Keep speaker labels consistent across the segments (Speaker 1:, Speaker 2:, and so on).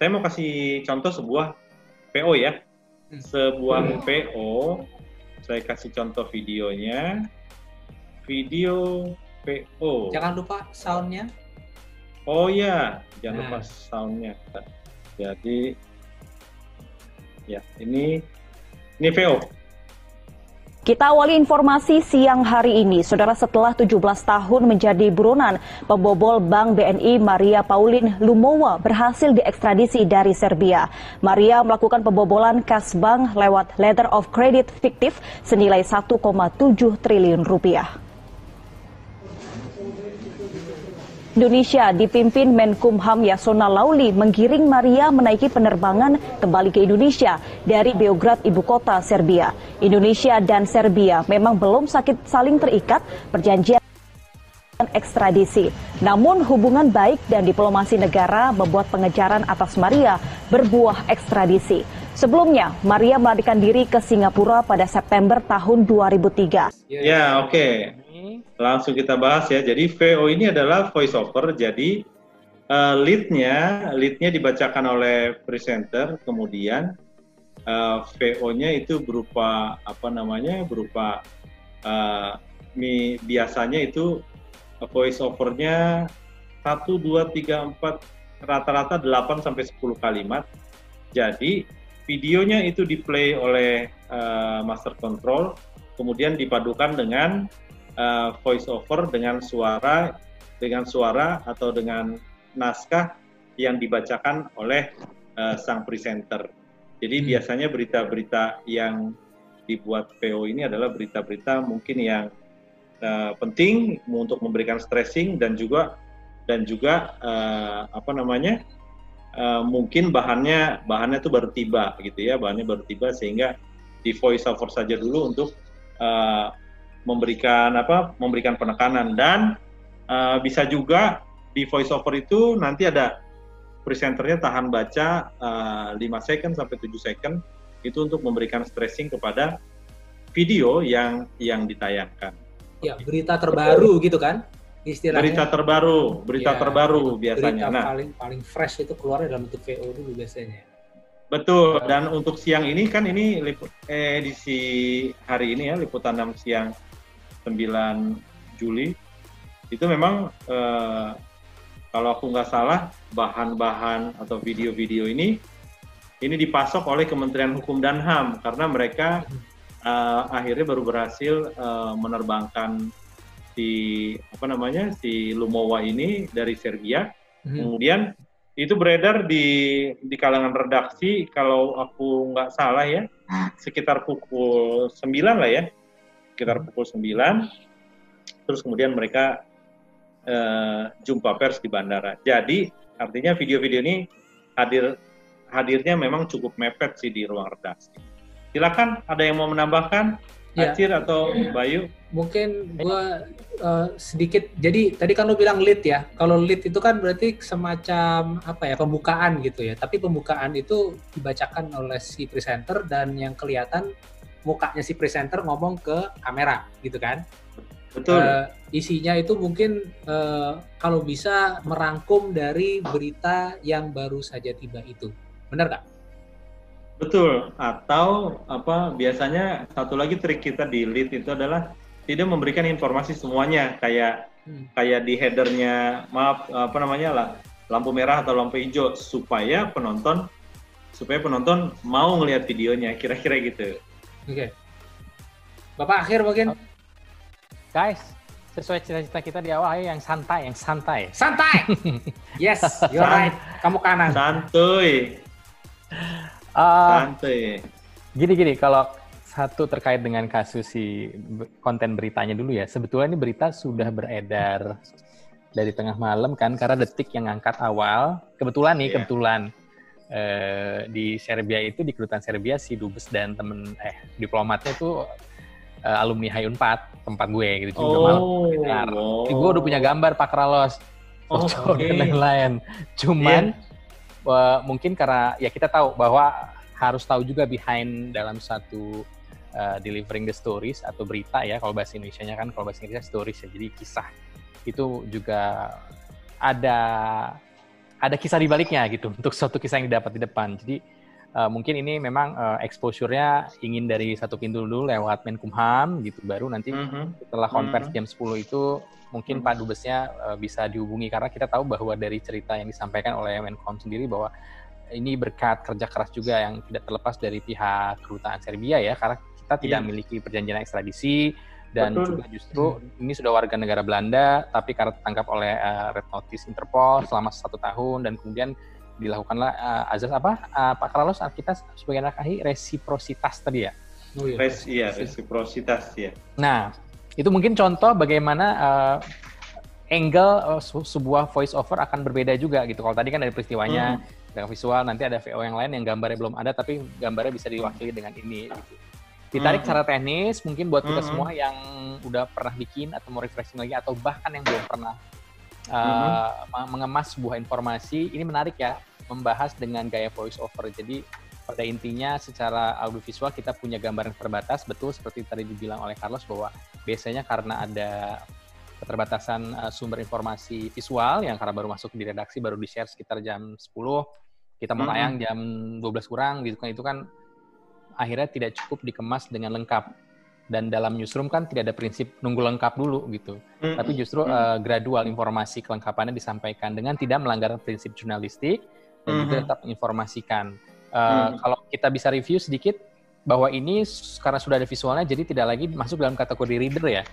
Speaker 1: saya mau kasih contoh sebuah PO ya.
Speaker 2: Hmm.
Speaker 1: Sebuah PO, saya kasih contoh videonya. Video PO.
Speaker 2: Jangan lupa soundnya.
Speaker 1: Oh ya, jangan
Speaker 2: Nah.
Speaker 1: lupa soundnya. Jadi, ya ini ini VO.
Speaker 3: Kita awali informasi siang hari ini. Saudara setelah 17 tahun menjadi buronan, pembobol Bank BNI Maria Pauline Lumowa berhasil diekstradisi dari Serbia. Maria melakukan pembobolan kas bank lewat letter of credit fiktif senilai 1,7 triliun rupiah. Indonesia dipimpin Menkumham Yasona Lauli menggiring Maria menaiki penerbangan kembali ke Indonesia dari Beograd, ibu kota Serbia. Indonesia dan Serbia memang belum sakit saling terikat perjanjian ekstradisi. Namun hubungan baik dan diplomasi negara membuat pengejaran atas Maria berbuah ekstradisi. Sebelumnya, Maria melarikan diri ke Singapura pada September tahun 2003.
Speaker 1: Ya, oke. Langsung kita bahas ya. Jadi VO ini adalah voice over. Jadi eh, lead-nya, lead-nya dibacakan oleh presenter, kemudian eh, VO-nya itu berupa apa namanya? berupa eh, mi, biasanya itu voice over-nya 1 2 3 4 rata-rata 8 sampai 10 kalimat. Jadi videonya itu di-play oleh eh, master control, kemudian dipadukan dengan uh, voice over dengan suara dengan suara atau dengan naskah yang dibacakan oleh uh, sang presenter. Jadi
Speaker 2: Hmm.
Speaker 1: biasanya berita-berita yang dibuat PO ini adalah berita-berita mungkin yang uh, penting untuk memberikan stressing dan juga dan juga uh, apa namanya uh, mungkin bahannya bahannya itu baru tiba gitu ya bahannya baru tiba sehingga di voice over saja dulu untuk uh, memberikan apa memberikan penekanan dan uh, bisa juga di voice over itu nanti ada presenternya tahan baca uh, 5 second sampai 7 second itu untuk memberikan stressing kepada video yang yang ditayangkan.
Speaker 2: Ya, berita terbaru gitu kan? Istilahnya.
Speaker 1: Berita terbaru, berita
Speaker 2: Ya,
Speaker 1: terbaru biasanya.
Speaker 2: Berita
Speaker 1: Nah,
Speaker 2: paling paling fresh itu keluar dalam bentuk VO dulu biasanya.
Speaker 1: betul. Dan untuk siang ini kan ini lipu- edisi hari ini ya liputan 6 siang 9 Juli itu memang eh, kalau aku nggak salah bahan-bahan atau video-video ini ini dipasok oleh Kementerian Hukum dan HAM karena mereka eh, akhirnya baru berhasil eh, menerbangkan si apa namanya si Lumowa ini dari Serbia.
Speaker 2: Hmm.
Speaker 1: kemudian itu beredar di di kalangan redaksi kalau aku nggak salah ya sekitar pukul 9 lah ya sekitar pukul 9 terus kemudian mereka eh, jumpa pers di bandara jadi artinya video-video ini hadir hadirnya memang cukup mepet sih di ruang redaksi silakan ada yang mau menambahkan
Speaker 2: Ya.
Speaker 1: Acir atau Bayu
Speaker 2: Mungkin gua eh, sedikit jadi tadi kan lu bilang lead ya. Kalau lead itu kan berarti semacam apa ya pembukaan gitu ya. Tapi pembukaan itu dibacakan oleh si presenter dan yang kelihatan mukanya si presenter ngomong ke kamera gitu kan.
Speaker 1: betul
Speaker 2: Eh, isinya itu mungkin eh, kalau bisa merangkum dari berita yang baru saja tiba itu. Benar nggak?
Speaker 1: Betul. Atau apa biasanya satu lagi trik kita di lead itu adalah tidak memberikan informasi semuanya kayak
Speaker 2: Hmm.
Speaker 1: kayak di headernya maaf apa namanya lah lampu merah atau lampu hijau supaya penonton supaya penonton mau ngelihat videonya kira-kira gitu.
Speaker 2: Oke. Bapak akhir mungkin
Speaker 4: Guys, sesuai cita-cita kita di awal, ayo yang santai, yang santai.
Speaker 2: santai. Yes, you're right. Kamu kanan.
Speaker 1: Santuy,
Speaker 4: Eh,
Speaker 1: santuy.
Speaker 4: Gini-gini, kalau satu terkait dengan kasus si konten beritanya dulu ya, sebetulnya ini berita sudah beredar dari tengah malam kan, karena detik yang ngangkat awal, kebetulan nih,
Speaker 1: Iya.
Speaker 4: kebetulan eh, di Serbia itu, di kedutaan Serbia, si Dubes dan temen, eh, diplomatnya itu eh, alumni Hayun 4, tempat gue gitu. Udah malam
Speaker 1: Oh.
Speaker 4: Gue udah punya gambar Pak Kralos,
Speaker 1: Oh,
Speaker 4: foto
Speaker 1: oke.
Speaker 4: dan lain-lain. Cuman eh, mungkin karena ya kita tahu bahwa harus tahu juga behind dalam satu eh, delivering the stories atau berita ya kalau bahasa Indonesia-nya kan kalau bahasa Inggrisnya stories ya jadi kisah itu juga ada ada kisah di baliknya gitu untuk suatu kisah yang didapat di depan. Jadi uh, mungkin ini memang uh, exposure-nya ingin dari satu pintu dulu lewat Menkumham gitu baru nanti mm -hmm. setelah konversi mm -hmm. jam 10 itu mungkin mm -hmm. Pak Dubesnya uh, bisa dihubungi karena kita tahu bahwa dari cerita yang disampaikan oleh Menkumham sendiri bahwa ini berkat kerja keras juga yang tidak terlepas dari pihak kedutaan Serbia ya karena kita tidak yeah. memiliki perjanjian ekstradisi dan Betul. juga justru ini sudah warga negara Belanda tapi karena tertangkap oleh uh, Red Notice Interpol selama satu tahun dan kemudian dilakukanlah uh, azas apa uh, Pak Carlos kita sebagai anak ahli resiprositas tadi ya
Speaker 1: oh, iya. Res, iya resiprositas ya
Speaker 4: nah itu mungkin contoh bagaimana uh, angle uh, sebuah voice over akan berbeda juga gitu kalau tadi kan dari peristiwanya hmm. dengan visual nanti ada VO yang lain yang gambarnya belum ada tapi gambarnya bisa diwakili dengan ini gitu ditarik secara hmm. teknis mungkin buat kita hmm. semua yang udah pernah bikin atau mau refreshing lagi atau bahkan yang belum pernah uh, hmm. mengemas sebuah informasi ini menarik ya membahas dengan gaya voice over jadi pada intinya secara audiovisual kita punya gambaran terbatas betul seperti tadi dibilang oleh Carlos bahwa biasanya karena ada keterbatasan uh, sumber informasi visual yang karena baru masuk di redaksi baru di share sekitar jam 10 kita mau tayang jam 12 kurang gitu kan itu kan akhirnya tidak cukup dikemas dengan lengkap dan dalam newsroom kan tidak ada prinsip nunggu lengkap dulu gitu mm-hmm. tapi justru uh, gradual informasi kelengkapannya disampaikan dengan tidak melanggar prinsip jurnalistik dan mm-hmm. juga tetap menginformasikan uh, mm-hmm. kalau kita bisa review sedikit bahwa ini karena sudah ada visualnya jadi tidak lagi masuk dalam kategori reader ya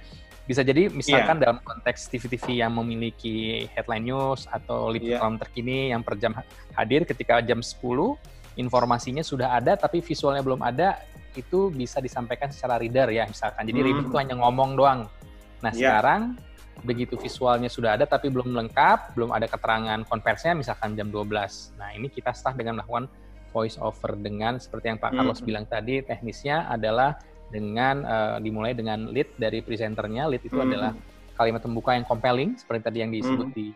Speaker 4: bisa jadi misalkan yeah. dalam konteks TV-TV yang memiliki headline news atau lip yeah. terkini yang per jam hadir ketika jam 10 informasinya sudah ada tapi visualnya belum ada itu bisa disampaikan secara reader ya misalkan. Jadi hmm. reader itu hanya ngomong doang. Nah, yeah. sekarang begitu visualnya sudah ada tapi belum lengkap, belum ada keterangan konversinya misalkan jam 12. Nah, ini kita start dengan melakukan voice over dengan seperti yang Pak hmm. Carlos bilang tadi, teknisnya adalah dengan uh, dimulai dengan lead dari presenternya. Lead itu hmm. adalah kalimat pembuka yang compelling seperti tadi yang disebut hmm. di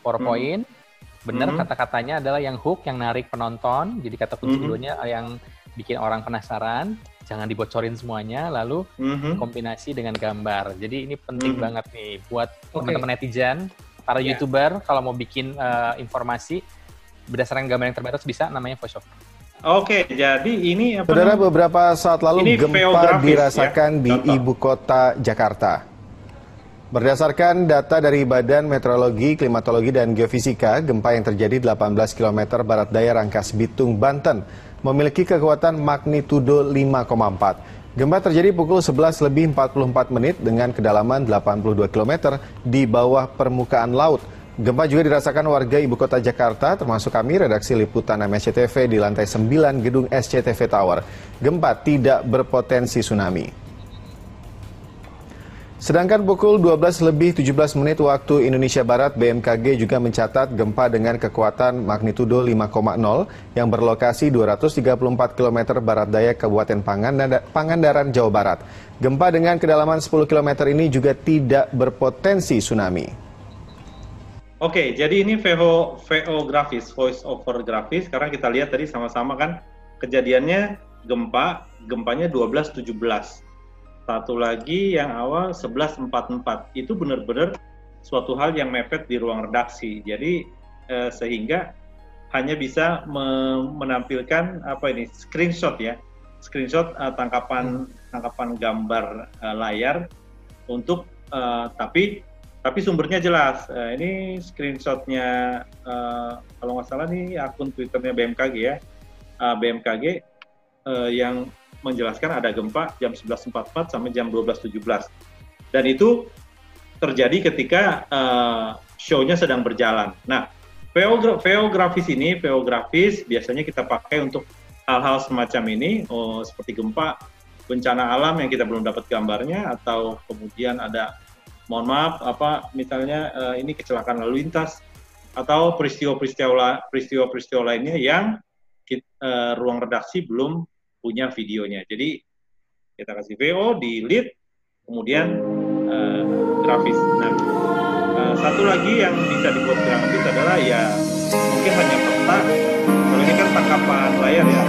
Speaker 4: PowerPoint. Hmm benar mm -hmm. kata-katanya adalah yang hook yang narik penonton jadi kata kunci mm -hmm. yang bikin orang penasaran jangan dibocorin semuanya lalu mm -hmm. kombinasi dengan gambar jadi ini penting mm -hmm. banget nih buat okay. teman-teman netizen para yeah. youtuber kalau mau bikin uh, informasi berdasarkan gambar yang terbatas bisa namanya voiceover
Speaker 1: Oke, jadi ini
Speaker 5: apa Saudara beberapa saat lalu ini gempa dirasakan ya, di ibu kota Jakarta. Berdasarkan data dari Badan Meteorologi, Klimatologi, dan Geofisika, gempa yang terjadi 18 km barat daya Rangkas Bitung, Banten, memiliki kekuatan magnitudo 5,4. Gempa terjadi pukul 11 lebih 44 menit dengan kedalaman 82 km di bawah permukaan laut. Gempa juga dirasakan warga ibu kota Jakarta, termasuk kami, redaksi liputan MSCTV di lantai 9 gedung SCTV Tower. Gempa tidak berpotensi tsunami. Sedangkan pukul 12 lebih 17 menit waktu Indonesia Barat, BMKG juga mencatat gempa dengan kekuatan magnitudo 5,0 yang berlokasi 234 km barat daya Kabupaten Pangandaran, Jawa Barat. Gempa dengan kedalaman 10 km ini juga tidak berpotensi tsunami.
Speaker 1: Oke, jadi ini VO, VO grafis, voice over grafis. Sekarang kita lihat tadi sama-sama kan kejadiannya gempa, gempanya 12.17 satu lagi yang awal 1144 itu benar-benar suatu hal yang mepet di ruang redaksi. Jadi eh, sehingga hanya bisa me menampilkan apa ini screenshot ya, screenshot eh, tangkapan tangkapan gambar eh, layar untuk eh, tapi tapi sumbernya jelas. Eh, ini screenshotnya eh, kalau nggak salah nih akun twitternya BMKG ya, eh, BMKG eh, yang menjelaskan ada gempa jam 11.44 sampai jam 12.17. Dan itu terjadi ketika uh, show-nya sedang berjalan. Nah, VO, VO grafis ini, VO grafis biasanya kita pakai untuk hal-hal semacam ini, oh, seperti gempa, bencana alam yang kita belum dapat gambarnya, atau kemudian ada, mohon maaf, apa misalnya uh, ini kecelakaan lalu lintas, atau peristiwa-peristiwa peristiwa-peristiwa lainnya yang kita, uh, eh, ruang redaksi belum punya videonya. Jadi kita kasih VO di lead, kemudian uh, grafis. Nah, uh, satu lagi yang bisa dibuat grafis adalah ya mungkin hanya peta. Kalau ini kan tangkapan layar ya,